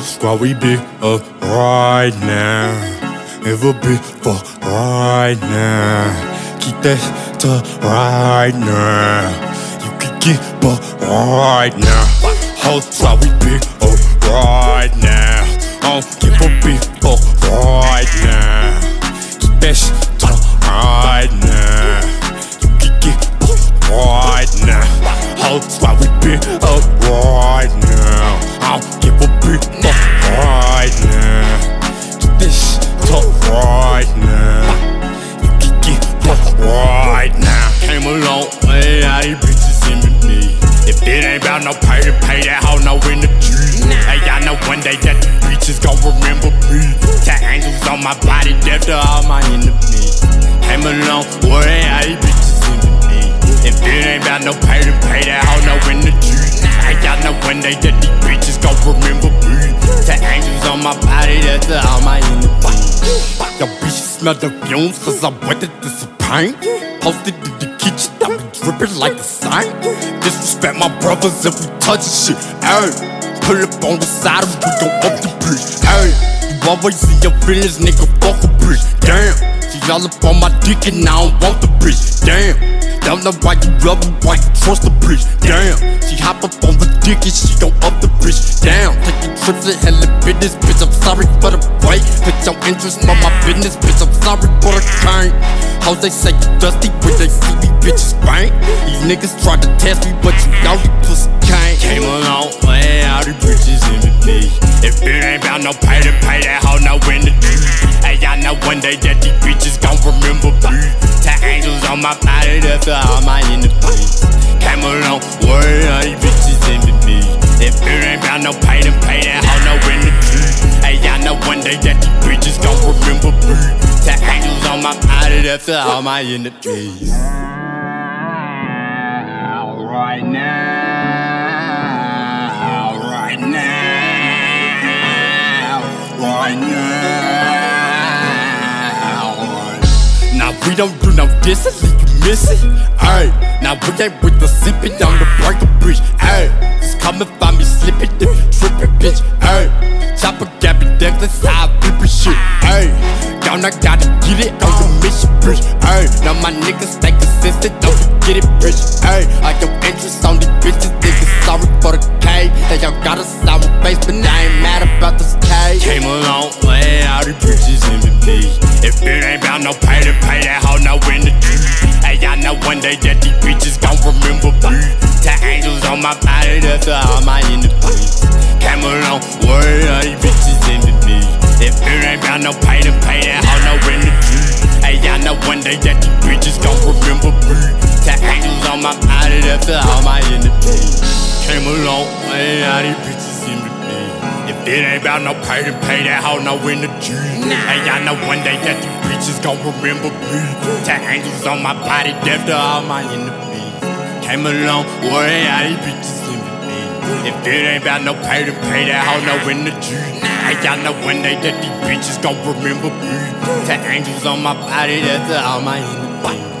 squad, we be up right now. Ever big for right now. Keep that to right now. You can get but right now. Whole squad, we big up right now. I don't give a fuck right now. No pay to pay that hoe no the Hey, y'all know one day that the bitches gon' remember me. Tat angels on my body, death to all my enemies. Came a long way, how these bitches in me. If it ain't about no to pay that hoe no the G. Hey, y'all know one day that these bitches gon' remember me. Tat angels on my body, death to all my enemies. Your bitches smell the fumes, cause I'm wetter than some paint. Posted in the kitchen, I like the saint. Disrespect my brothers if we touch shit. Ayy, pull up on the side of we gon' up the bitch. Ayy, always in your feelings, nigga, fuck a bitch. Damn, she all up on my dick and I don't want the bitch. Damn. Don't know why you love her, why you trust the bitch. Damn, she hop up on the dick and she gon' up the bitch. Down, taking trips and hella business, bitch. I'm sorry for the wait. Put your interest on my business, bitch. I'm sorry for the kind. Hoes they say you dusty when they see me bitches spank. These niggas try to test me, but you know you pussy can't. Came a long way, all these bitches in the me. If it ain't about no pay to pay that hoe, no in the Hey, y'all know one day that these bitches gon' remember me. Tat angels on my body, that's all my enemies. Came a long all these bitches in me. If it ain't about no pay to pay that hoe, no in the Hey, y'all know one day that these bitches gon' remember me. Tat angels on my body, that's all my enemies. Right now, now. We don't do no dissing, you it. Ayy, now we ain't with the sipping on the breaker bridge. Ayy, just come and find me slipping if you tripping, bitch. Ayy, chopper got me decked inside people shit. Ayy, y'all not gotta get it on the mission, bitch. Ayy, now my niggas stay consistent, don't forget it, bitch. Ayy, I your interest on these bitches, niggas sorry for the cave. They y'all got a sour face, but I ain't mad about the. Came a long way, all these bitches me. If it ain't about no pay to pay that hoe, no the Hey, y'all know one day that these bitches gon' remember me. Tat angels on my body, that's all my enemies. Came a long way, all these bitches me. If it ain't about no pay to pay that hoe, no the Hey, y'all know one day that these bitches gon' remember me. Tat angels on my body, that's all my enemies. Came a long way, all these bitches me. If it ain't about no pay to pay that hoe, no the G. Hey, y'all know one day that these bitches gon' remember me. Tat angels on my body, death to all my enemies. Came a long way, all these bitches in me. If it ain't about no pay to pay that hoe, no the G. Hey, y'all know one day that these bitches gon' remember me. Tat angels on my body, death to all my enemies.